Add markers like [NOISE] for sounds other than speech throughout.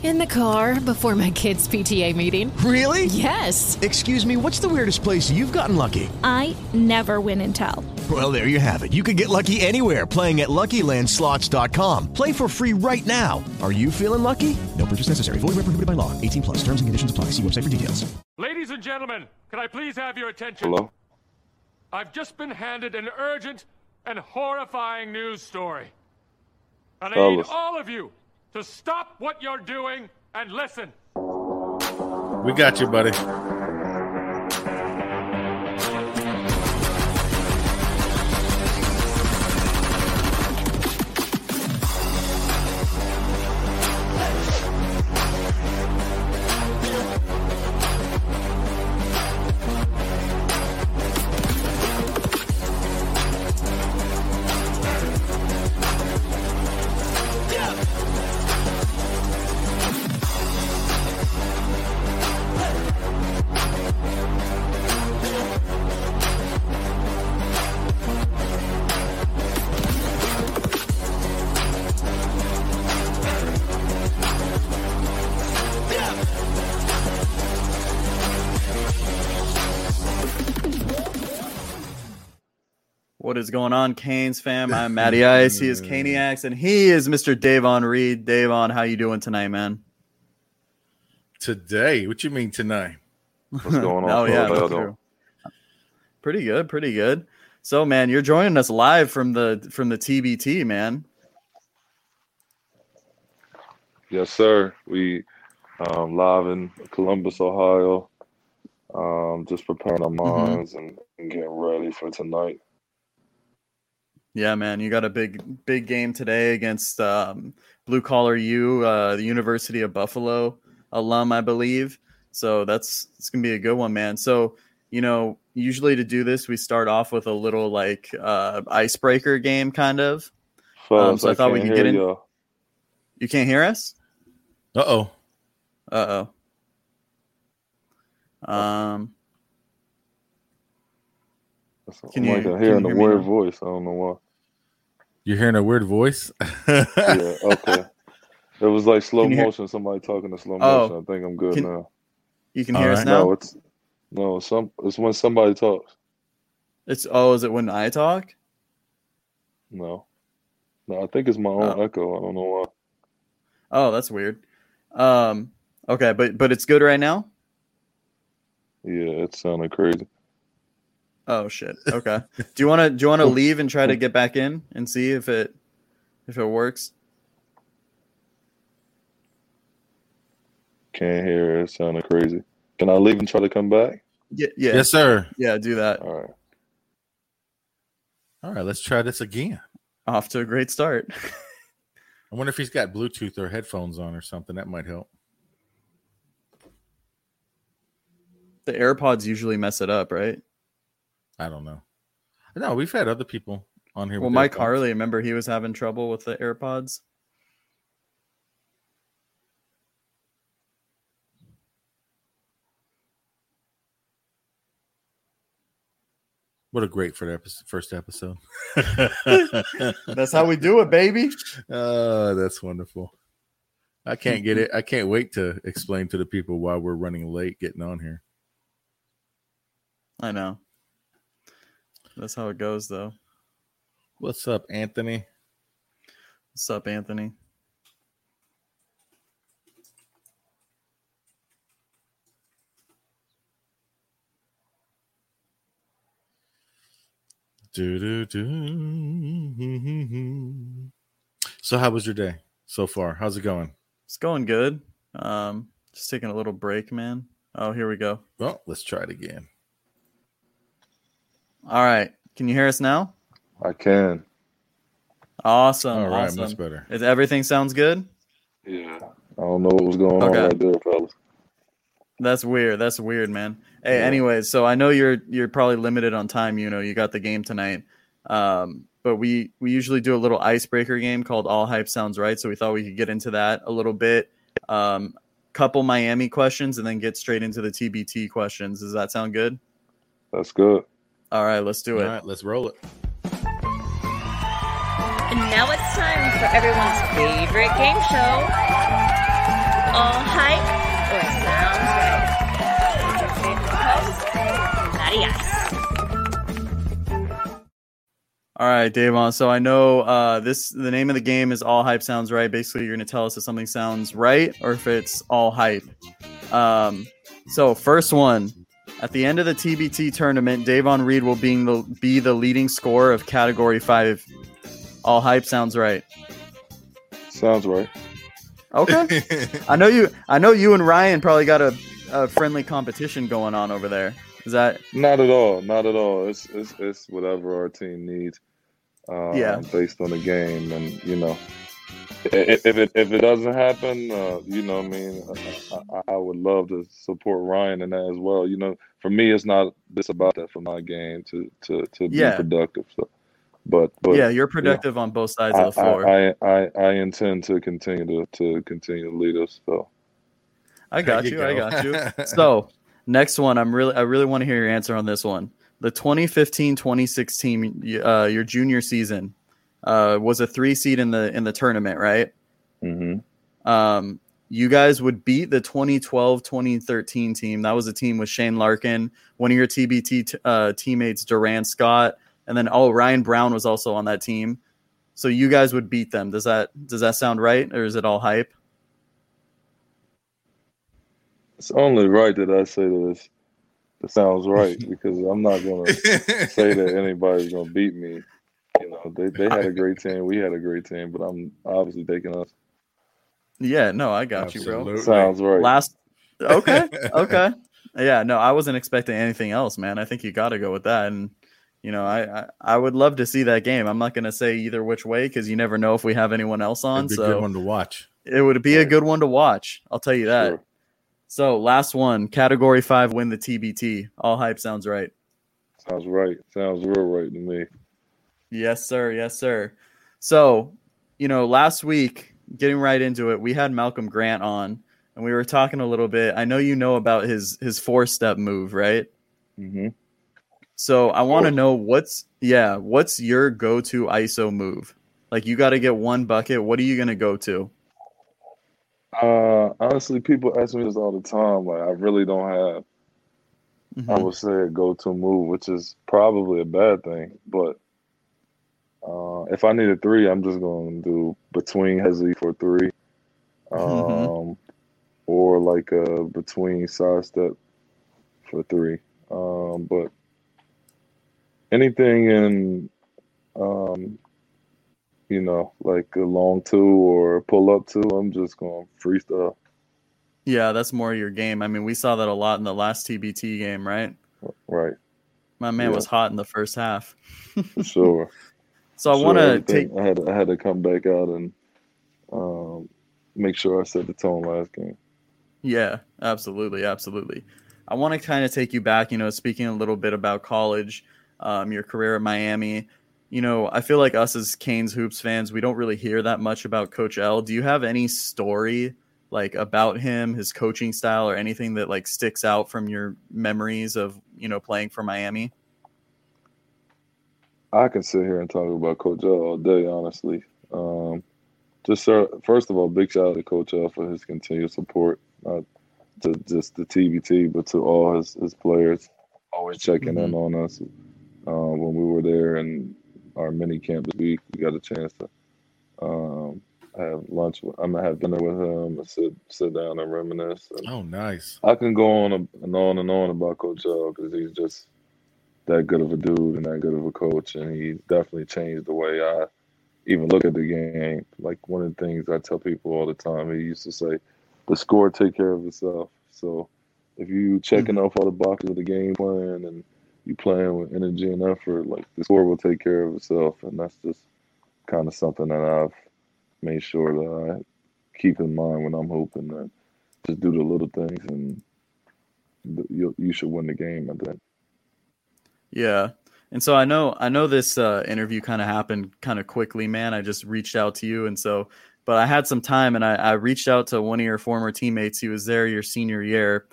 In the car before my kids' PTA meeting. Really? Yes. Excuse me, what's the weirdest place you've gotten lucky? I never win and tell. Well, there you have it. You can get lucky anywhere playing at LuckyLandSlots.com. Play for free right now. Are you feeling lucky? No purchase necessary. Void where prohibited by law. 18 plus. Terms and conditions apply. See website for details. Ladies and gentlemen, can I please have your attention? Hello? I've just been handed an urgent and horrifying news story. And I need all of you to stop what you're doing and listen. We got you, buddy. Is going on, Canes fam? I'm [LAUGHS] Matty Ice. He is Caniacs, and he is Mr. Davon Reed. Davon, how you doing tonight, man? Today, what you mean tonight? What's going on? [LAUGHS] oh yeah, How y'all that's doing? true. Pretty good, pretty good. So, man, you're joining us live from the from the TBT, man. Yes, sir. We um, live in Columbus, Ohio. Um, just preparing our Mm-hmm. minds and, and getting ready for tonight. Yeah, man, you got a big big game today against um, Blue Collar U, uh, the University of Buffalo alum, I believe. So that's it's gonna be a good one, man. So you know, usually to do this, we start off with a little like uh, icebreaker game, kind of. Fellas, so I thought we could get in- y'all. You can't hear us? Uh oh. Uh oh. Um, Can I'm you- like can hearing you a weird now? voice. I don't know why. You're hearing a weird voice? [LAUGHS] Yeah, okay. It was like slow Can you hear- motion. Somebody talking in slow Oh. motion. I think I'm good Can- now. you can All hear us now. No, it's no. Some it's when somebody talks. It's oh, is it when I talk? No, no. I think it's my own Oh. echo. I don't know why. Oh, that's weird. Um, okay, but but it's good right now. Yeah, it sounded crazy. Oh shit. Okay. do you want to do you want to leave and try to get back in and see if it if it works? Can't hear. It sounded crazy. Can I leave and try to come back? Yeah. Yeah. Yes, sir. Yeah. Do that. All right. All right, let's try this again. Off to a great start. [LAUGHS] I wonder if he's got Bluetooth or headphones on or something. That might help. the AirPods usually mess it up, right? I don't know. No, we've had other people on here. Well, Mike AirPods. Harley, remember he was having trouble with the AirPods. What a great first episode. [LAUGHS] [LAUGHS] That's how we do it, baby. Oh, that's wonderful. I can't get it. I can't wait to explain to the people why we're running late getting on here. I know. That's how it goes, though. What's up, Anthony? What's up, Anthony? Do, do, do. So, how was your day so far? How's it going? It's going good. Um, just taking a little break, man. Oh, here we go. Well, let's try it again. All right. Can you hear us now? I can. Awesome. All right, awesome. much better. Is everything sounds good? Yeah. I don't know what was going on Okay. right there, fellas. That's weird. That's weird, man. Hey, anyways, so I know you're you're probably limited on time. You know, you got the game tonight, um, but we we usually do a little icebreaker game called All Hype Sounds Right. So we thought we could get into that a little bit. Um, couple Miami questions, and then get straight into the TBT questions. Does that sound good? That's good. All right, let's do All it. All right, let's roll it. And now it's time for everyone's favorite game show, All Hype or Sounds Right. With your favorite host, Matty Ice. All right, Davon. So I know uh, this. The name of the game is All Hype Sounds Right. Basically, you're going to tell us if something sounds right or if it's all hype. Um, so first one. At the end of the TBT tournament, Davon Reed will being the, be the leading scorer of Category Five. All hype sounds right. Sounds right. Okay. [LAUGHS] I know you. I know you and Ryan probably got a, a friendly competition going on over there. Is that Not at all. Not at all. It's it's, it's whatever our team needs. Uh, Yeah. Based on the game, and you know, if, if it if it doesn't happen, uh, you know, what I mean, I, I, I would love to support Ryan in that as well. You know, for me, it's not just about that for my game to to to be Yeah. productive. So, but but yeah? You're productive on both sides I, of the floor. I, I, I I intend to continue to to continue to lead us. So. I got There you. you I got you. [LAUGHS] so next one, I'm really, I really want to hear your answer on this one. The 2015-2016, uh, your junior season, uh, was a three seed in the in the tournament, right? hmm Um, you guys would beat the 2012-2013 team. That was a team with Shane Larkin, one of your TBT t- uh, teammates, Durand Scott, and then oh, Ryan Brown was also on that team. So you guys would beat them. Does that does that sound right, or is it all hype? It's only right that I say that it's, it sounds right [LAUGHS] because I'm not gonna say that anybody's gonna beat me. You they they had a great team, we had a great team, but I'm obviously taking us. Yeah, no, I got you, bro. Sounds right. Last, okay, [LAUGHS] okay, yeah. No, I wasn't expecting anything else, man. I think you got to go with that, and you know, I, I I would love to see that game. I'm not gonna say either which way because you never know if we have anyone else on. It'd be a good So one to watch. it would be a good one to watch. I'll tell you that. Sure. So last one, category five, win the TBT. All hype sounds right. Sounds right. Sounds real right to me. Yes, sir. Yes, sir. So, you know, last week, getting right into it, we had Malcolm Grant on, and we were talking a little bit. I know you know about his his four step move, right? hmm So I want to know what's yeah, what's your go to ISO move? Like you got to get one bucket. What are you gonna go to? Uh, honestly, people ask me this all the time. Like, I really don't have. I Mhm. would say a go-to move, which is probably a bad thing. But uh, if I need a three, I'm just going to do between Hezzy for three, um, Mhm. or like a between side step for three. Um, but anything in, um, you know, like a long two or pull up two, I'm just going to freestyle. Yeah, that's more your game. I mean, we saw that a lot in the last TBT game, right? Right, My man Yeah. was hot in the first half. [LAUGHS] for sure. So I Sure, want to take I had I had to come back out and um, make sure I set the tone last game. Yeah, absolutely, absolutely. I want to kind of take you back, you know, speaking a little bit about college, um, your career at Miami. You know, I feel like us as Canes hoops fans, we don't really hear that much about Coach L. Do you have any story like about him, his coaching style, or anything that like sticks out from your memories of you know playing for Miami? I can sit here and talk about Coach L all day, honestly. Um, just sir, first of all, big shout out to Coach L for his continued support, not to just the TBT, but to all his, his players, always checking in on us. Um, when we were there in our mini camp this week, we got a chance to um, have lunch. With, I'm gonna have dinner with him and sit sit down and reminisce. And Oh, nice. I can go on and on and on about Coach L because he's just that good of a dude and that good of a coach, and he definitely changed the way I even look at the game. Like one of the things I tell people all the time, he used to say, "The score take care of itself." So if you checking mm-hmm. off all the boxes of the game plan and you playing with energy and effort, like the score will take care of itself, and that's just kind of something that I've made sure that I keep in mind when I'm hoping that just do the little things and you you should win the game at the end. Yeah. And so I know I know this uh, interview kind of happened kind of quickly, man. I just reached out to you, and so but I had some time, and I, I reached out to one of your former teammates. He was there your senior year,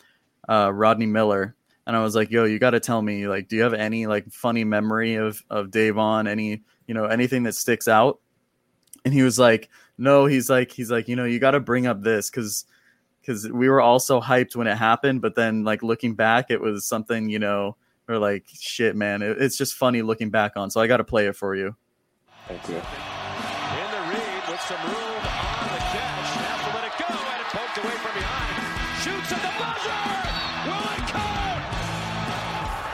uh, Rodney Miller, and I was like, "Yo, you got to tell me, like, do you have any like funny memory of of Davon? Any you know anything that sticks out?" And he was like, "No." He's like, he's like, you know, you got to bring up this because because we were all so hyped when it happened, but then like looking back, it was something you know or like shit, man. It, it's just funny looking back on. So I got to play it for you. Thank you. In the read with some room on the catch. Has to let it go, and it's poked away from behind. Shoots at the buzzer. Will it count?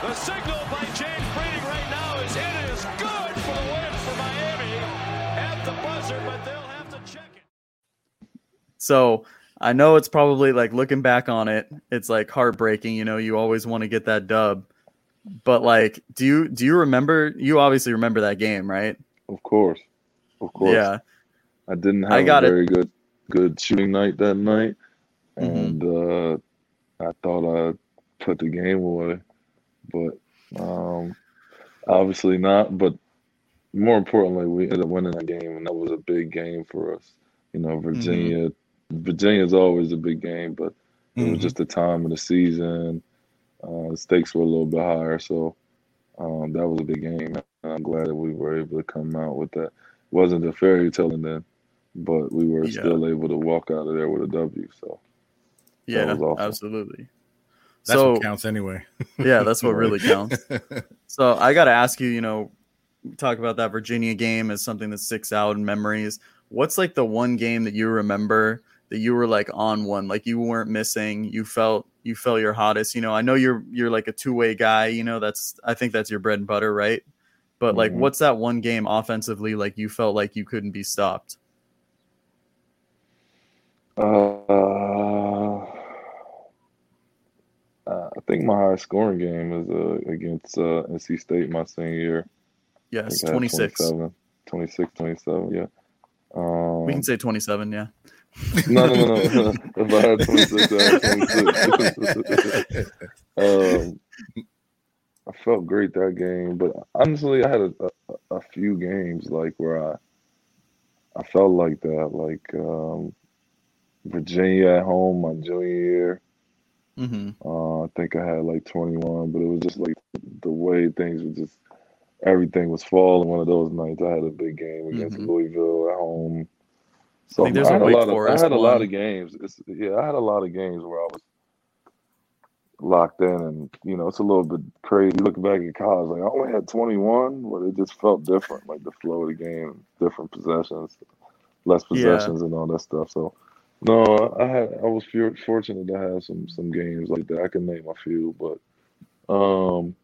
The signal by James Breeding right now is it is good for the win for Miami at the buzzer, but they'll have to check it. So I know it's probably like looking back on it, it's like heartbreaking. You know, you always want to get that dub, but like, do you do you remember? You obviously remember that game, right? Of course, of course. Yeah. I didn't have I got a it. very good good shooting night that night, Mhm. and uh, I thought I put the game away, but um, obviously not. But more importantly, we ended up winning that game, and that was a big game for us. You know, Virginia. Virginia's always a big game, but it was Mhm. just the time of the season. The stakes were a little bit higher, so um, that was a big game. And I'm glad that we were able to come out with that. It wasn't a fairy tale then, but we were Yeah. still able to walk out of there with a W. So That Yeah, was awesome. absolutely. That's so what counts anyway. [LAUGHS] yeah, that's what really [LAUGHS] counts. So I got to ask you, you know, talk about that Virginia game as something that sticks out in memories. What's like the one game that you remember that you were like on one, like you weren't missing, you felt you felt your hottest. You know, I know you're you're like a two way guy. You know, that's I think that's your bread and butter, right? But like, Mhm. what's that one game offensively like you felt like you couldn't be stopped? Uh, uh, I think my highest scoring game is uh, against uh, NC State my senior year. Yes, think 26. 27, 26, 27, yeah. Um, We can say 27, yeah. No, no, no, no. if I had 26, I had 26. um, I felt great that game, but honestly, I had a, a, a few games like where I I felt like that, like um, Virginia at home my junior year. Mm-hmm. Uh, I think I had like 21, but it was just like the way things were just everything was falling. One of those nights, I had a big game against Mhm. Louisville at home. So I think there's I a had a Wake lot of I Forest had a lot of games. It's, yeah, I had a lot of games where I was locked in, and you know, it's a little bit crazy. Looking back at college, like I only had 21, but it just felt different. Like the flow of the game, different possessions, less Yeah. possessions, and all that stuff. So. No, I had I was fortunate to have some some games like that. I can name a few, but um,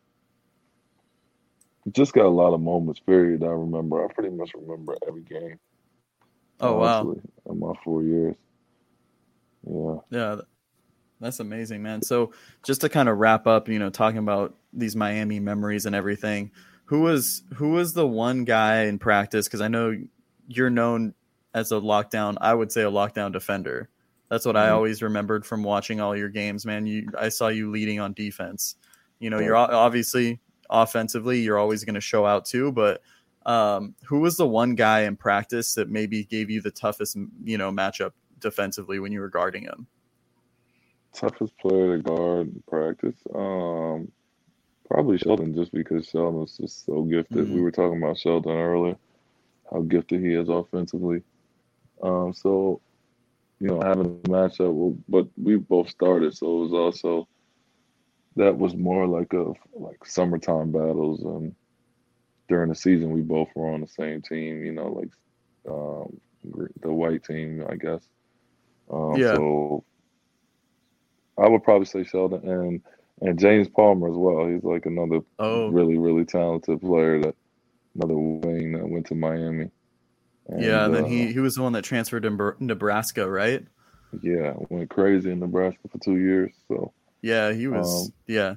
just got a lot of moments. Period. I remember. I pretty much remember every game. Oh, wow. In my four years. Yeah. Yeah, that's amazing, man. So just to kind of wrap up, you know, talking about these Miami memories and everything, who was who was the one guy in practice? Because I know you're known as a lockdown. I would say a lockdown defender. That's what I Mhm. always remembered from watching all your games, man. You, I saw you leading on defense. You know, Right. you're obviously offensively, you're always going to show out too. But um, who was the one guy in practice that maybe gave you the toughest, you know, matchup defensively when you were guarding him? Toughest player to guard in practice. Um, probably Sheldon, just because Sheldon was just so gifted. Mhm. We were talking about Sheldon earlier, how gifted he is offensively. Um, so you know, having a matchup, but we both started, so it was also that was more like a like summertime battles, and during the season we both were on the same team. You know, like um, the white team, I guess. Um, Yeah. So I would probably say Sheldon and and James Palmer as well. He's like another Oh. really really talented player that another wing that went to Miami. yeah, and then uh, he he was the one that transferred to Nebraska, right? yeah, went crazy in Nebraska for two years. So Yeah, he was. Um, yeah,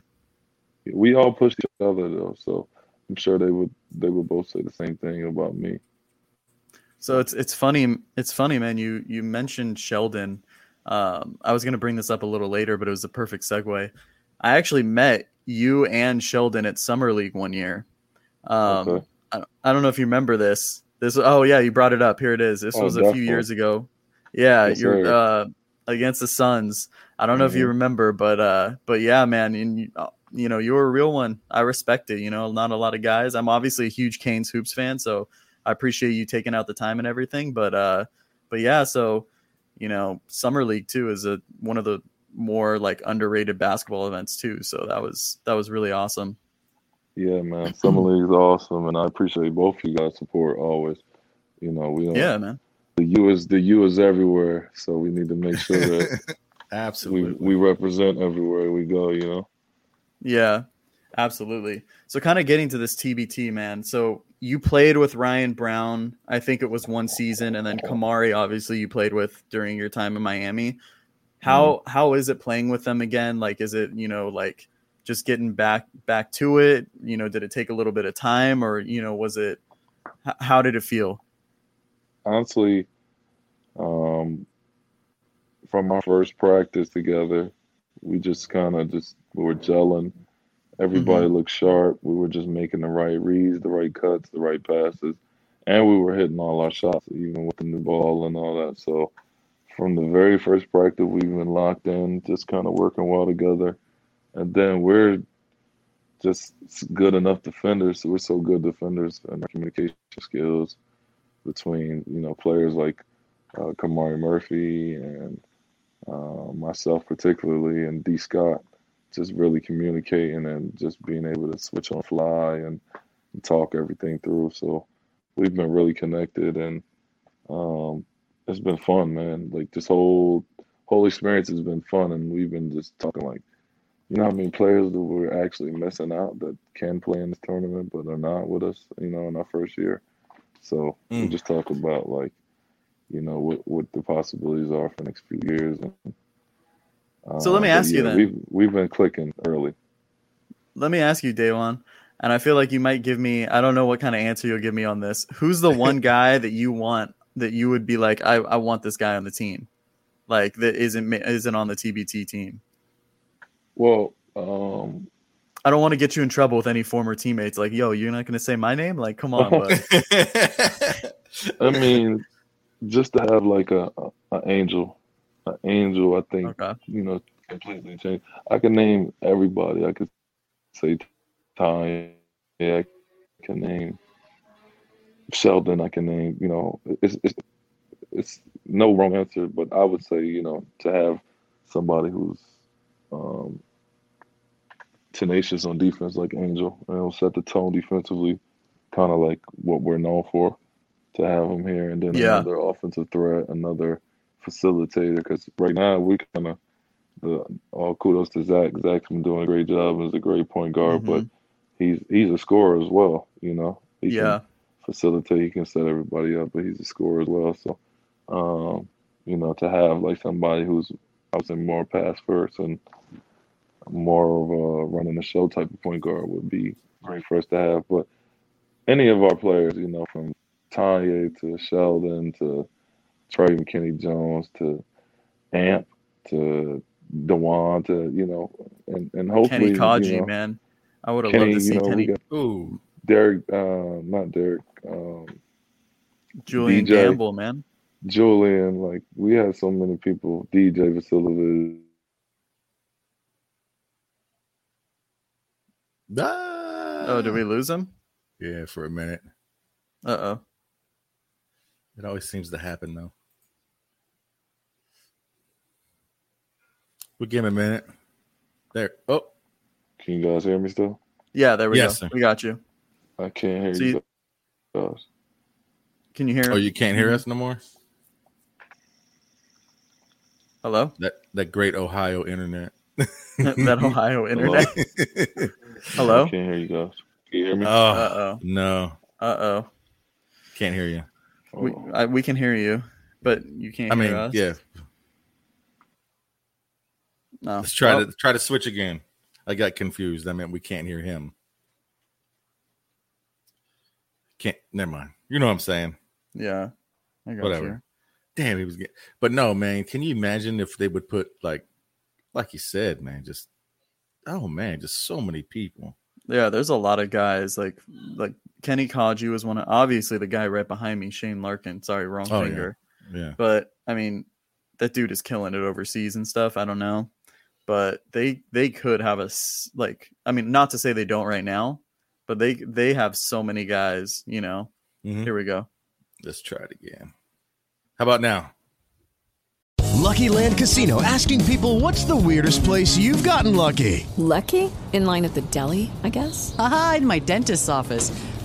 We all pushed each other though, so I'm sure they would they would both say the same thing about me. So it's it's funny it's funny man you you mentioned Sheldon. Um, I was going to bring this up a little later, but it was a perfect segue. I actually met you and Sheldon at Summer League one year. Um, Okay. I, I don't know if you remember this. This oh yeah, you brought it up. Here it is. This Oh, was a few years ago. Yeah, Yes, you're uh, against the Suns. I don't know if you Mhm. remember, but uh, but yeah, man, and you, you know you're a real one. I respect it. You know, not a lot of guys. I'm obviously a huge Canes hoops fan, so I appreciate you taking out the time and everything. But uh, but yeah, so you know, summer league too is a one of the more like underrated basketball events too. So that was that was really awesome. Yeah, man. Summer [CLEARS THROAT] League is awesome, and I appreciate both of you guys' support always. You know, we don't. Yeah, man. The U is the U is everywhere, so we need to make sure that [LAUGHS] we Absolutely. we represent everywhere we go. You know. Yeah, absolutely. So, kind of getting to this TBT, man. So, you played with Ryan Brown. I think it was one season, and then Kamari, obviously, you played with during your time in Miami. How how is it playing with them again? Like, is it you know like just getting back back to it? You know, did it take a little bit of time, or you know, was it? h- How did it feel? honestly, um, from our first practice together, we just kind of just we were gelling. Everybody looked sharp. We were just making the right reads, the right cuts, the right passes, and we were hitting all our shots, even with the new ball and all that. So, from the very first practice, we've been locked in, just kind of working well together, and then we're just good enough defenders. We're so good defenders, and our communication skills between you know players like uh, Kamari Murphy and uh, myself particularly and D Scott just really communicating and just being able to switch on fly and, and talk everything through so we've been really connected and um, it's been fun man like this whole whole experience has been fun and we've been just talking like you know how many players that we're actually missing out that can play in this tournament but are not with us you know in our first year so we Mm. just talk about like, you know, what what the possibilities are for the next few years. And, So let me uh, ask you yeah, then. We've we've been clicking early. Let me ask you, Davon, and I feel like you might give me. I don't know what kind of answer you'll give me on this. Who's the one [LAUGHS] guy that you want that you would be like, I, I want this guy on the team, like that isn't isn't on the TBT team. Well, um, I don't want to get you in trouble with any former teammates. Like, yo, you're not going to say my name? Like, come on, bud. [LAUGHS] I mean, just to have like a, a, a angel, an angel, I think Okay. you know completely changed. I can name everybody. I could say Ty. Yeah, I can name Sheldon. I can name. You know, it's it's it's no wrong answer, but I would say you know to have somebody who's um, tenacious on defense like Angel, and set the tone defensively, kind of like what we're known for. To have him here, and then Yeah. another offensive threat, another facilitator. Because right now we kind of the all kudos to Zach. Zach's been doing a great job is a great point guard, but he's he's a scorer as well. You know, he Yeah. can facilitate, he can set everybody up, but he's a scorer as well. So, um, you know, to have like somebody who's I would say more pass first and more of a running the show type of point guard would be great for us to have. But any of our players, you know, from Tonye to Sheldon to Trey McKinney Jones to Amp to Dewan to you know, and and hopefully Kenny Kadji, you know, man. I would have Kenny, loved to see you know, Kenny Ooh, Derek, uh, not Derek, um, Julian DJ. Gamble, man. Julian. Like we have so many people. DJ Vasiljevic. Oh, did we lose him? yeah, for a minute. Uh oh. It always seems to happen though. We'll give him a minute. There. Oh, Can you guys hear me still? Yeah, there we Yes, go. sir. We got you. I can't hear So you. you- guys. Can you hear? oh, you can't hear us no more. Hello. That that great Ohio internet. that [LAUGHS] Ohio internet. [LAUGHS] Hello. I can't hear you guys. Can you hear me? Oh Uh-oh. no, Uh oh. can't hear you. We I, we can hear you, but you can't I hear mean, us. yeah. No. Let's try Well, to try to switch again. I got confused. I meant we can't hear him. Can't. Never mind. You know what I'm saying. Yeah. I got Whatever. you. Damn, he was getting. But no, man. Can you imagine if they would put like, like you said, man? Just oh man, just so many people. Yeah, there's a lot of guys like like Kenny Kadji was one of obviously the guy right behind me, Shane Larkin. Sorry, wrong Oh, yeah. finger. Yeah. But I mean, that dude is killing it overseas and stuff. I don't know, but they they could have a s- like. I mean, not to say they don't right now, but they they have so many guys. You know. Mhm. Here we go. Let's try it again. How about now? Lucky Land Casino asking people what's the weirdest place you've gotten lucky? Lucky? In line at the deli, I guess? Haha, in my dentist's office.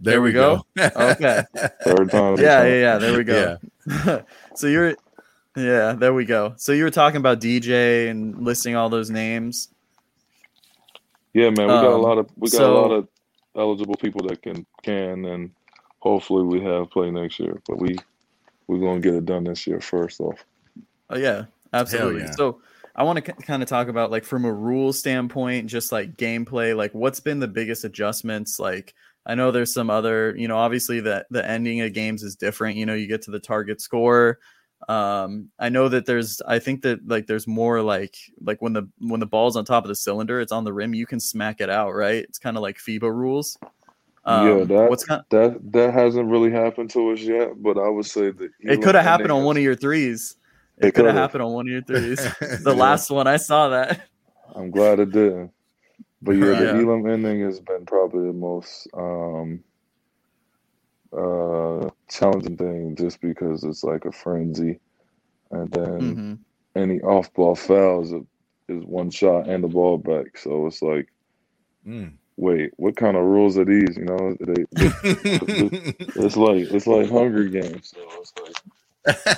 There, we go. go. [LAUGHS] Okay. Third time's a yeah, yeah, yeah. There we go. Yeah. [LAUGHS] so you're, yeah, there we go. So you were talking about DJ and listing all those names. Yeah, man, we got a Um, lot of we got so- a lot of eligible people that can can and hopefully we have play next year. But we we're gonna get it done this year first off. Oh yeah, absolutely. yeah. So I want to kind of talk about like from a rule standpoint, just like gameplay, like what's been the biggest adjustments? Like I know there's some other, you know, obviously the the ending of games is different. You know, you get to the target score. Um, I know that there's, I think that like there's more like like when the when the ball's on top of the cylinder, it's on the rim, you can smack it out, right? It's kind of like FIBA rules. yeah, Um, that what's kind that that hasn't really happened to us yet, but I would say that it could have happened on one of your threes. It, It could have happened on one of your threes. [LAUGHS] the Yeah. last one I saw that. I'm glad it didn't. But yeah, the [LAUGHS] Yeah. Elam ending has been probably the most um uh challenging thing just because it's like a frenzy. And then Mhm. any off ball fouls is- is one shot and the ball back. So it's like Mm. wait, what kind of rules are these? You know, they, [LAUGHS] it's like it's like Hunger Games. So it's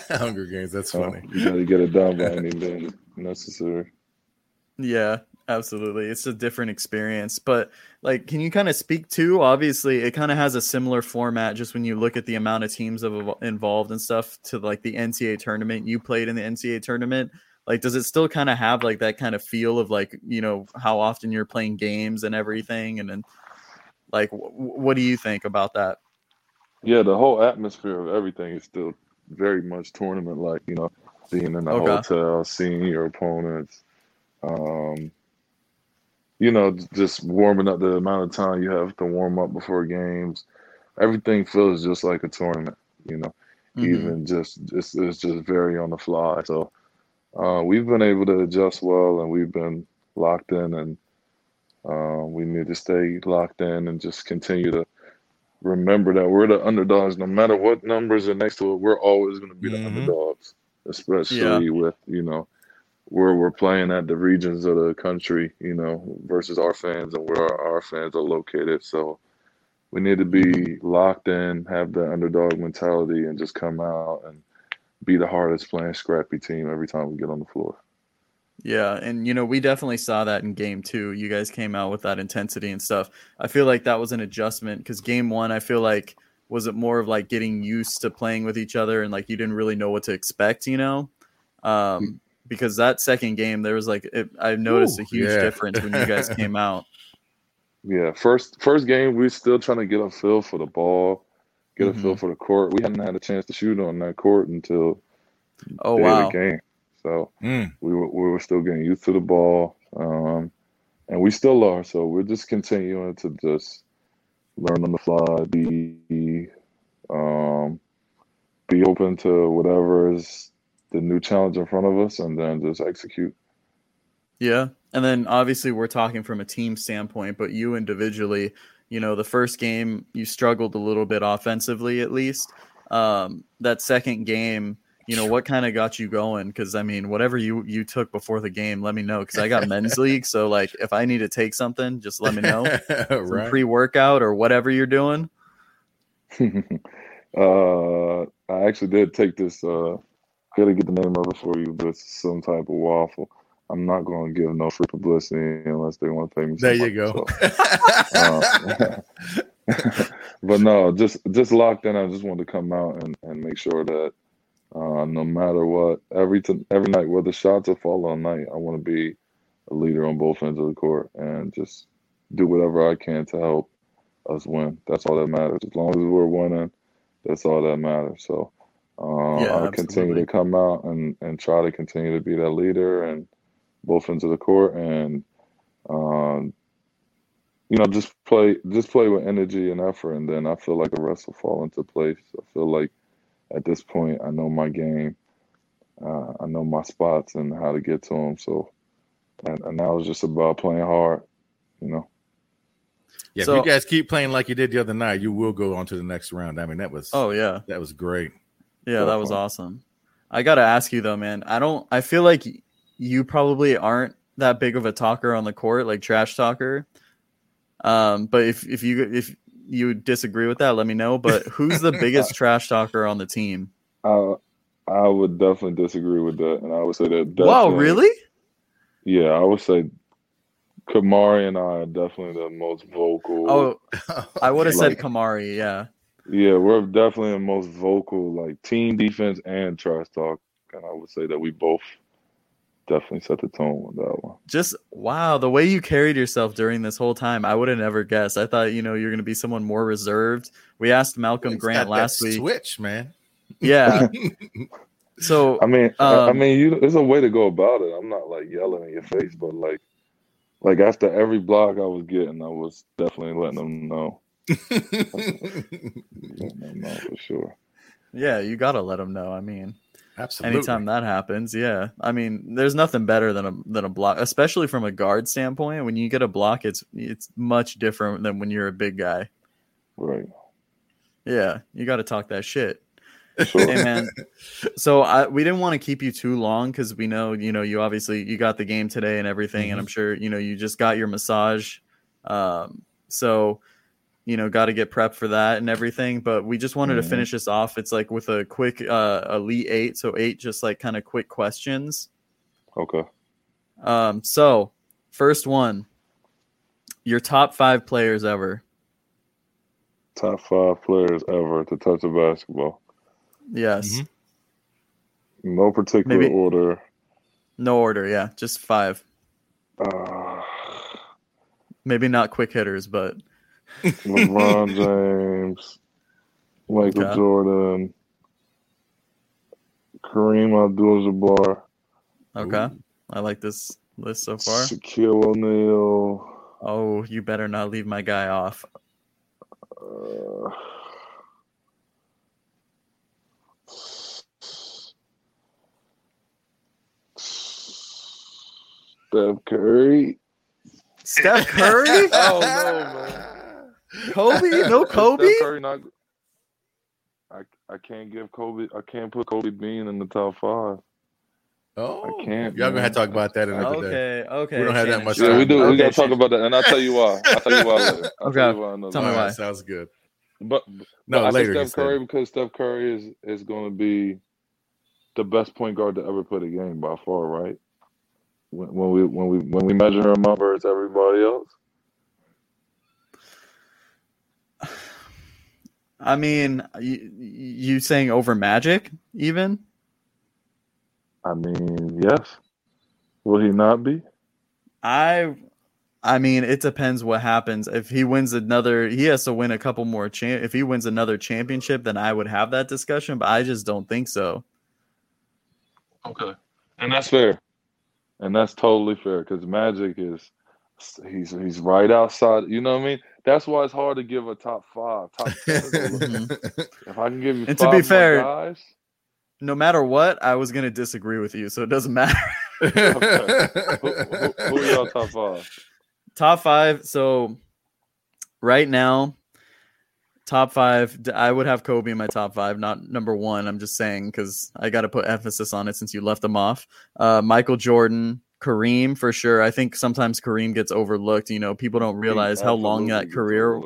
like [LAUGHS] Hunger Games. That's funny. you got to get it done by any means necessary. Yeah, absolutely. It's a different experience. But like can you kind of speak to obviously it kind of has a similar format just when you look at the amount of teams of involved and stuff to like the NCAA tournament you played in the NCAA tournament. Like does it still kind of have like that kind of feel of like, you know, how often you're playing games and everything and then like w- what do you think about that? Yeah, the whole atmosphere of everything is still very much tournament like, you know, being in the Okay. hotel, seeing your opponents, um, you know, just warming up the amount of time you have to warm up before games. Everything feels just like a tournament, you know, Mhm. even just, just it's just very on the fly. So uh, we've been able to adjust well and we've been locked in and uh, we need to stay locked in and just continue to remember that we're the underdogs. No matter what numbers are next to it, we're always going to be the Mhm. underdogs, especially Yeah. with you know where we're playing at the regions of the country, you know, versus our fans and where our, our fans are located. So we need to be locked in, have the underdog mentality, and just come out and be the hardest playing scrappy team every time we get on the floor. Yeah, and you know, we definitely saw that in game two. You guys came out with that intensity and stuff. I feel like that was an adjustment because game one, I feel like was it more of like getting used to playing with each other and like you didn't really know what to expect, you know? Um, because that second game, there was like it, I noticed Ooh, a huge yeah. difference when you guys came [LAUGHS] out. Yeah, first first game we still trying to get a feel for the ball, get a feel Mhm. for the court. We hadn't had a chance to shoot on that court until Oh day wow, of the game. So Mm. we were we were still getting used to the ball, um, and we still are. So we're just continuing to just learn on the fly, be um, be open to whatever is the new challenge in front of us, and then just execute. Yeah. And then obviously we're talking from a team standpoint, but you individually, you know, the first game you struggled a little bit offensively at least. Um, that second game, you know what kind of got you going because i mean whatever you you took before the game let me know because i got men's [LAUGHS] league so like if i need to take something just let me know [LAUGHS] right. pre-workout or whatever you're doing [LAUGHS] uh, I actually did take this. Uh, gotta get the name of it for you, but it's some type of waffle. I'm not going to give no free publicity unless they want to pay me. there you go. [LAUGHS] uh, [LAUGHS] but no, just just locked in. I just wanted to come out and, and make sure that uh, no matter what, every t- every night, whether shots or fall all night, I want to be a leader on both ends of the court and just do whatever I can to help us win. That's all that matters. As long as we're winning, that's all that matters. So uh, Yeah, I'll continue to come out and, and try to continue to be that leader and both ends of the court and um, you know just play just play with energy and effort and then I feel like the rest will fall into place. I feel like at this point I know my game. Uh, I know my spots and how to get to them. So and, and now it's just about playing hard, you know. Yeah, So- if you guys keep playing like you did the other night, you will go on to the next round. I mean, that was oh yeah that was great. Yeah, that was awesome. I got to ask you though, man. I don't I feel like you probably aren't that big of a talker on the court, like trash talker. Um, but if if you if you disagree with that, let me know, but who's the [LAUGHS] biggest trash talker on the team? I I would definitely disagree with that, and I would say that. Wow, really? Yeah, I would say Kamari and I are definitely the most vocal. Oh, I would have said Kamari, yeah. Yeah, we're definitely the most vocal, like team defense and trash talk, and I would say that we both definitely set the tone with that one. Just wow, the way you carried yourself during this whole time, I would have never guessed. I thought, you know, you're going to be someone more reserved. We asked Malcolm He's Grant got that last week. Switch, man. Yeah. [LAUGHS] so I mean, I- I um, mean, you. There's a way to go about it. I'm not like yelling in your face, but like, like after every block I was getting, I was definitely letting them know. Letting them know for sure. Yeah, you gotta let them know. I mean, Absolutely. anytime that happens, yeah. I mean, there's nothing better than a than a block, especially from a guard standpoint. When you get a block, it's it's much different than when you're a big guy. Right. Yeah, you got to talk that shit. Sure. Hey man, so I, we didn't want to keep you too long because we know you know you obviously you got the game today and everything, and I'm sure you know you just got your massage, um, so you know got to get prepped for that and everything. But we just wanted to Mhm. finish this off. It's like with a quick uh, elite eight, so eight just like kind of quick questions. Okay. Um, so first one, your top five players ever. Top five players ever to touch a basketball. Yes, No particular Maybe- order. no order. Yeah, just five. Uh, Maybe not quick hitters, but LeBron James, Michael Okay. Jordan, Kareem Abdul-Jabbar, Okay. I like this list so far. Shaquille O'Neal. Oh, you better not leave my guy off. Uh, Steph Curry. Steph Curry? [LAUGHS] oh no, man. Kobe? [LAUGHS] No Kobe? Steph Curry not. I I can't give Kobe. I can't put Kobe Bean in the top five. Oh, I can't. Y'all gonna have to talk about that another day. Okay, okay. We don't have that much Sharp. Yeah, we do. we gotta talk about that, and I'll tell you why. I'll tell you why later. I'll Okay. tell you why another Tell me why. Alright, sounds good. But, No, but I later, say Steph Curry said. because Steph Curry is is going to be the best point guard to ever play the game by far, right? When, when we when we when we measure him up versus everybody else, I mean, you, you saying over Magic even? I mean, yes. Will he not be? I I mean, it depends what happens. If he wins another, he has to win a couple more champ. If he wins another championship, then I would have that discussion, but I just don't think so. Okay, and that's fair, and that's totally fair because Magic is he's he's right outside. You know what I mean? That's why it's hard to give a top five, top ten. [LAUGHS] if I can give you And five to be fair, guys, no matter what, I was gonna disagree with you, so it doesn't matter. [LAUGHS] okay. who, who, who are y'all top five? top five. So right now, top five. I would have Kobe in my top five, not number one. I'm just saying because I got to put emphasis on it since you left them off. Uh, Michael Jordan, Kareem for sure. I think sometimes Kareem gets overlooked. You know, people don't realize how long that career.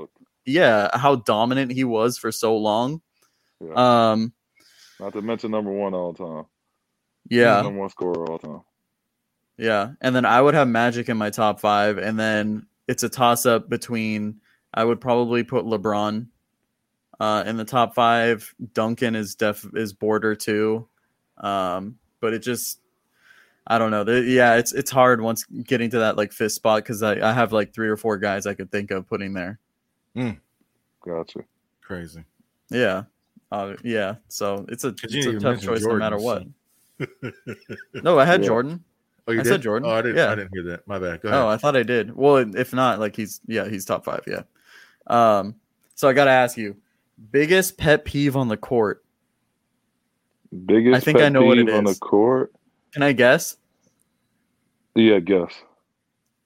Yeah, how dominant he was for so long. Yeah. Um, Not to mention number one all time. yeah. Number one scorer all time. Yeah, and then I would have Magic in my top five, and then it's a toss up between. I would probably put LeBron uh, in the top five. Duncan is def is border too, um, but it just I don't know. Yeah, it's it's hard once getting to that like fifth spot because I, I have like three or four guys I could think of putting there. Gotcha. Crazy. Yeah, uh, yeah. So it's a, it's a tough mention choice no matter what. so- [LAUGHS] No, I had Yeah. Jordan. Oh, you I did? said Jordan. Oh, I didn't. Yeah. I didn't hear that. My bad. Go ahead. Oh, I thought I did. Well, if not, like he's yeah, he's top five. Yeah. Um. So I got to ask you, biggest pet peeve on the court? Biggest I think I know what it peeve on the court. Can I guess? Yeah, guess.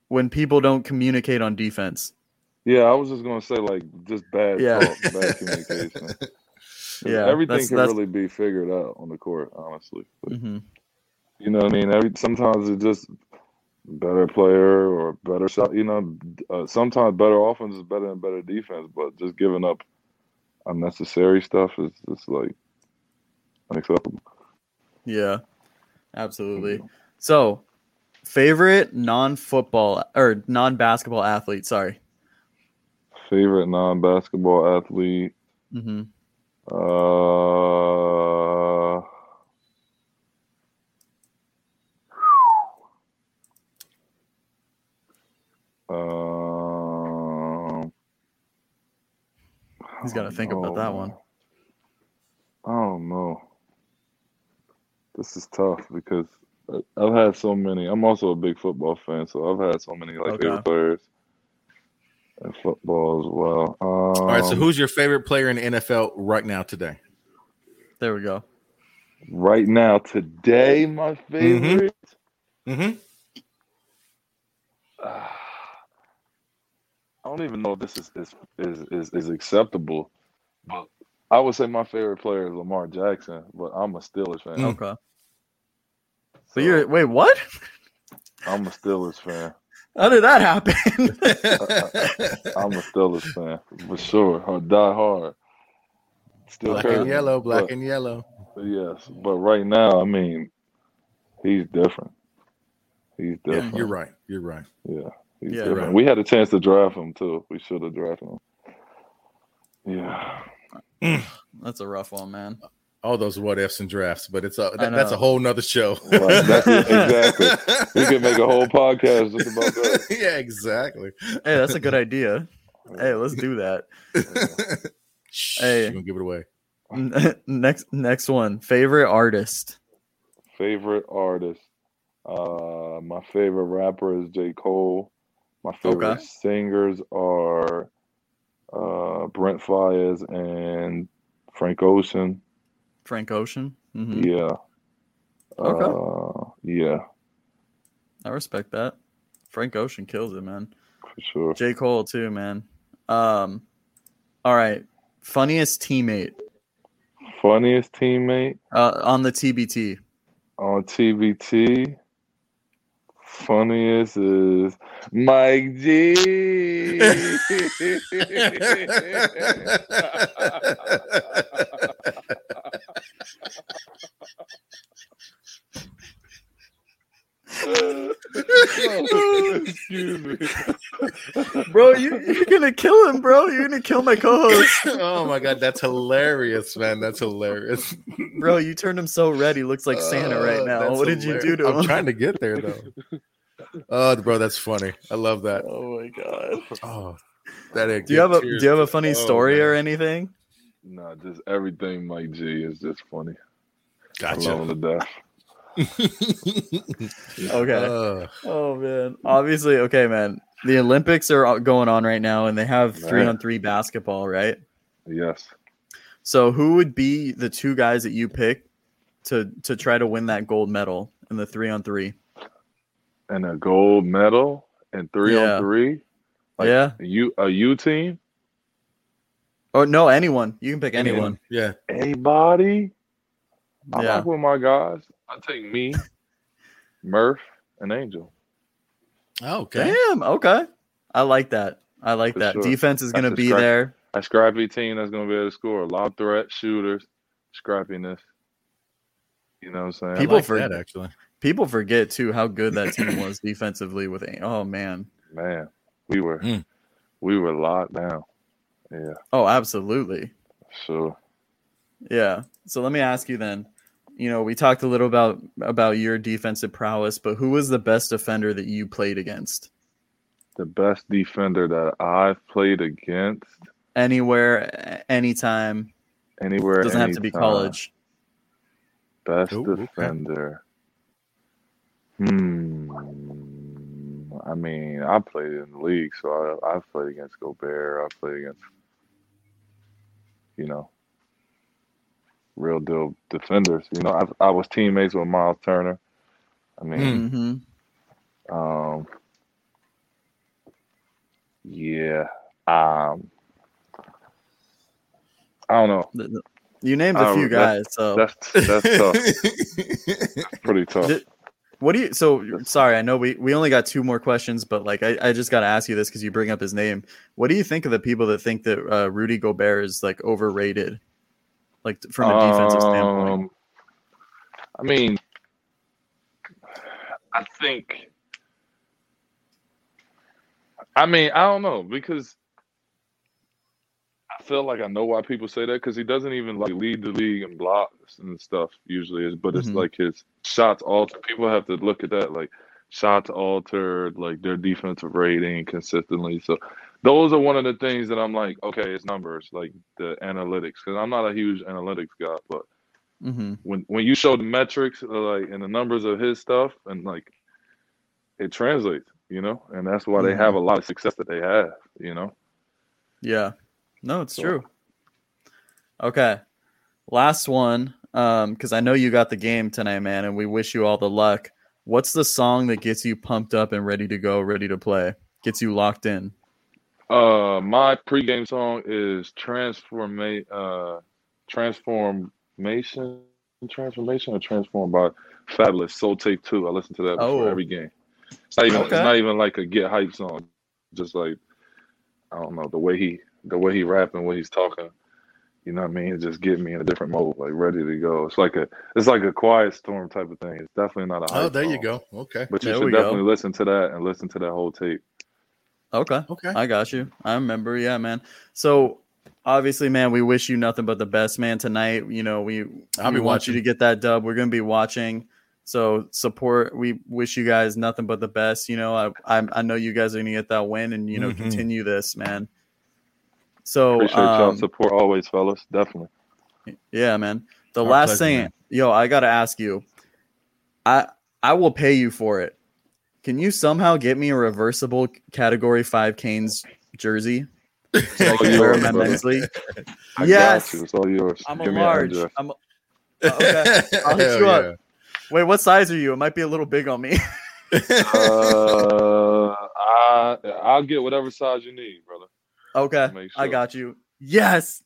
When people don't communicate on defense. Yeah, I was just gonna say like just bad Yeah. talk, bad communication. [LAUGHS] Yeah, everything that's- can that's- really be figured out on the court, honestly. But, Mhm. You know what I mean? Every sometimes it's just better player or better shot. You know, uh, sometimes better offense is better than better defense, but just giving up unnecessary stuff is just like unacceptable. Yeah. Absolutely. So, favorite non-football or non-basketball athlete? Sorry. Favorite non-basketball athlete. hmm Uh, um, He's got to think about that one. I don't know. This is tough because I- I've had so many. I'm also a big football fan, so I've had so many like Okay. favorite players in football as well. Um, All right. So, who's your favorite player in the NFL right now today? There we go. right now today? My favorite. Mm-hmm. mm-hmm [SIGHS] I don't even know if this is is, is is is acceptable, but I would say my favorite player is Lamar Jackson, but I'm a Steelers fan. Okay. So you're wait, what? I'm a Steelers fan. How did that happen? [LAUGHS] I'm a Steelers fan for sure. Or die hard. Still Black Kirk, and yellow. Black but- and yellow. Yes, but right now, I mean, he's different. He's Yeah, different. you're right. You're right. Yeah, he's Yeah. different. Right. We had a chance to draft him too. We should have drafted him. Yeah. That's a rough one, man. All those what ifs and drafts, but it's a that, that's a whole nother show. Right, exactly. We could make a whole podcast just about that. [LAUGHS] yeah, exactly. Hey, that's a good idea. Hey, let's do that. Shh, Hey. you're gonna give it away. [LAUGHS] next next one. Favorite artist. Favorite artist. Uh, my favorite rapper is J. Cole. My favorite Okay. singers are uh, Brent Faiyaz and Frank Ocean. Frank Ocean. hmm Yeah. Okay. Uh, yeah, I respect that. Frank Ocean kills it, man. for sure. J. Cole too, man. Um all right. Funniest teammate Funniest teammate uh, on the TBT. on TBT. Funniest is Mike G. [LAUGHS] [LAUGHS] Excuse me. Bro, you, you're gonna kill him, bro. You're gonna kill my co-host. oh my god, that's hilarious, man. That's hilarious. Bro, you turned him so red he looks like Santa right Uh, now. that's What did you do hilarious. to I'm him? trying to get there though. Oh, bro, that's funny. I love that. Oh my god. Oh, that. Do you have a do you have a funny story or anything? No, just everything Mike G is just funny. I Gotcha. love him to death. [LAUGHS] Okay. Uh, Oh man. Obviously, okay, man. The Olympics are going on right now and they have three on three basketball, right? Yes. So who would be the two guys that you pick to to try to win that gold medal in the 3 on 3? And a gold medal and three Yeah. on three. Like Yeah. A U a U team. Oh no, anyone. You can pick anyone. Yeah. Anybody? I Yeah. with my guys. I take me, [LAUGHS] Murph, and Angel. Oh, okay. Damn. Okay. I like that. I like For that. sure. Defense is going to be scrap- there. A scrappy team that's gonna be able to score. Lob threat, shooters, scrappiness. You know what I'm saying? People like for- that actually. People forget too how good that team was defensively. With oh man. Man, we were Mm. we were locked down. Yeah, Oh, absolutely. sure. Yeah. So let me ask you then. You know, we talked a little about about your defensive prowess, but who was the best defender that you played against? The best defender that I've played against Anywhere, anytime. anywhere. Doesn't have to be college. Best Ooh, okay. defender. Hmm. I mean, I played in the league, so I, I've played against Gobert. I've played against, you know, real deal defenders. You know, I, I was teammates with Myles Turner. I mean, hmm um, yeah. Um, I don't know. You named a Oh, few that's- guys. So That's that's tough. [LAUGHS] Pretty tough. What do you? So sorry, I know we we only got two more questions, but like I, I just got to ask you this because you bring up his name. What do you think of the people that think that uh, Rudy Gobert is like overrated, like from a defensive standpoint? Um, I mean, I think. I mean, I don't know because feel like I know why people say that because he doesn't even like lead the league in blocks and stuff usually. Is but it's Mhm. like his shots altered. People have to look at that like shots altered, like their defensive rating consistently. So those are one of the things that I'm like, okay, it's numbers, like the analytics, because I'm not a huge analytics guy, but hmm when when you show the metrics uh, like and the numbers of his stuff and like it translates you know and that's why they have a lot of success that they have you know Yeah, no, it's So- true. Okay, last one, um, because I know you got the game tonight, man, and we wish you all the luck. What's the song that gets you pumped up and ready to go, ready to play, gets you locked in? uh my pregame song is transformate uh transformation transformation or transform by Fabolous soul tape 2 i listen to that before Oh. every game it's not even Okay. it's not even like a get hype song just like i don't know the way he the way he rapping what he's talking you know what i mean it just get me in a different mode like ready to go it's like a it's like a quiet storm type of thing it's definitely not a hype Oh, there you go. Okay. but you There should we go. definitely listen to that and listen to that whole tape Okay. Okay. I got you. I remember. Yeah, man. So obviously, man, we wish you nothing but the best, man. Tonight, you know, we I'll we be want you watching. to get that dub. We're gonna be watching. So support. We wish you guys nothing but the best. You know, I I, I know you guys are gonna get that win, and you know, Mhm. continue this, man. So appreciate y'all um, support always fellas definitely yeah, man. The Our last pleasure, thing, man. yo, I gotta ask you. I I will pay you for it. Can you somehow get me a reversible Category Five Canes jersey? So I all can wear yours, them at brother. men's league? I Yes. got you. It's all yours. I'm a Give me an large. address. I'm a- Uh, okay. [LAUGHS] I'll hit you yeah. up. Wait, what size are you? It might be a little big on me. [LAUGHS] Uh, I I'll get whatever size you need, brother. Okay. Make I got you. Yes.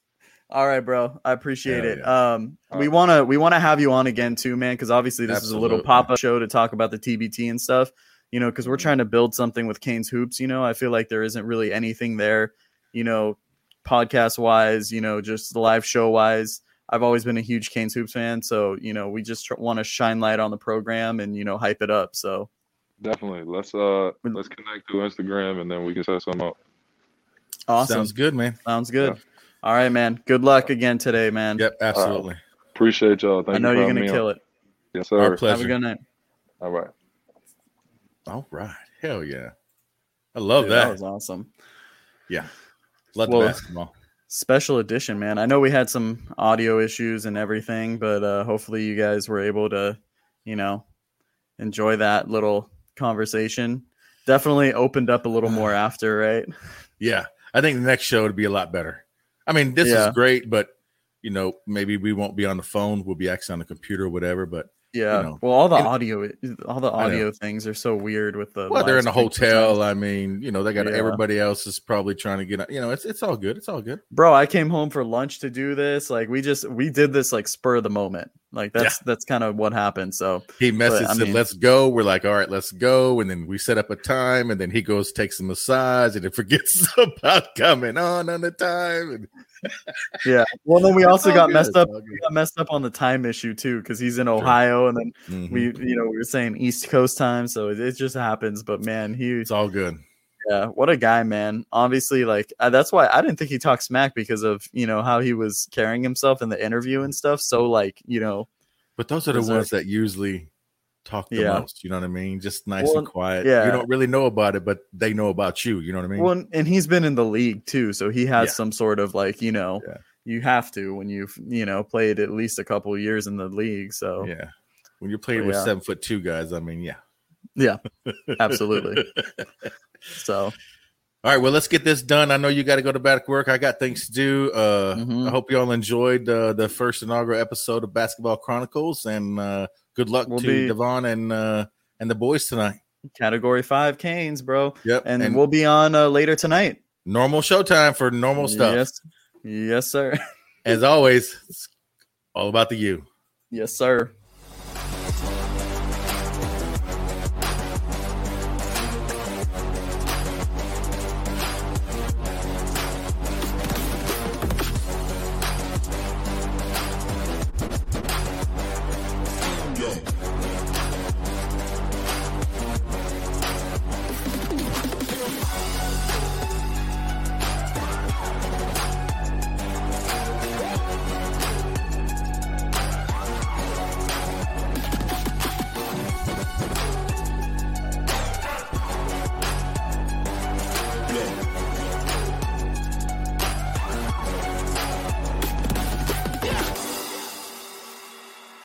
All right, bro. I appreciate Hell it. Um, All we right. want to we want to have you on again too, man, because obviously this is a little Absolutely. pop up show to talk about the TBT and stuff. You know, because we're trying to build something with Canes hoops. You know, I feel like there isn't really anything there. You know, podcast wise. You know, just the live show wise. I've always been a huge Canes hoops fan, so you know, we just tr- want to shine light on the program and you know, hype it up. So Definitely. Let's uh let's connect through Instagram and then we can set something up. Awesome. Sounds good, man. Sounds good. All right, man. Good luck again today, man. Yep, absolutely. Appreciate y'all. Thank I know you you're gonna kill on. it. Yes, Our sir. Have pleasure. a good night. All right. All right. Hell yeah. I love Dude, that. that was awesome. yeah. Love Well, the basketball. Special edition, man. I know we had some audio issues and everything, but uh, hopefully you guys were able to, you know, enjoy that little conversation. Definitely opened up a little [SIGHS] more after, right? Yeah. I think the next show would be a lot better. I mean, this Yeah. is great, but you know, maybe we won't be on the phone. We'll be actually on the computer or whatever. But Yeah. you know. well, all the And- audio, all the audio things are so weird with the. well, they're in a hotel. I mean, you know, they got Yeah. everybody else is probably trying to get. You know, it's it's all good. It's all good. Bro, I came home for lunch to do this. Like we just we did this like spur of the moment. Like that's that's kind of what happened. So He messaged I said, mean, "Let's go." We're like, "All right, let's go." And then we set up a time, and then he goes takes a massage, and then [LAUGHS] forgets [LAUGHS] about coming on on the time. And [LAUGHS] Yeah. Well, then we also got good, messed up. We got messed up on the time issue too, because he's in Ohio, and then Mhm. we, you know, we were saying East Coast time, so it, it just happens. But man, he, it's all good. Yeah, what a guy, man. Obviously, like uh, that's why I didn't think he talked smack because of you know how he was carrying himself in the interview and stuff. So like you know, But those are the ones that usually talk the Yeah. most. You know what I mean? Just nice Well, and quiet. yeah. You don't really know about it, but they know about you. You know what I mean? well, and he's been in the league too, so he has Yeah. some sort of like you know, Yeah. you have to when you've you know played at least a couple years in the league. So yeah. When you're playing But with seven foot two guys, I mean, yeah. yeah, absolutely. [LAUGHS] so All right, well, let's get this done. I know you got to go to back work. I got things to do. Uh, Mhm. I hope you all enjoyed uh, the first inaugural episode of Basketball Chronicles, and uh, good luck We'll to be- Davon and uh, and the boys tonight. category five Canes, bro. Yep, and, and- we'll be on uh, later tonight. Normal showtime for normal stuff. Yes, yes, sir. [LAUGHS] As always, all about the you. yes, sir.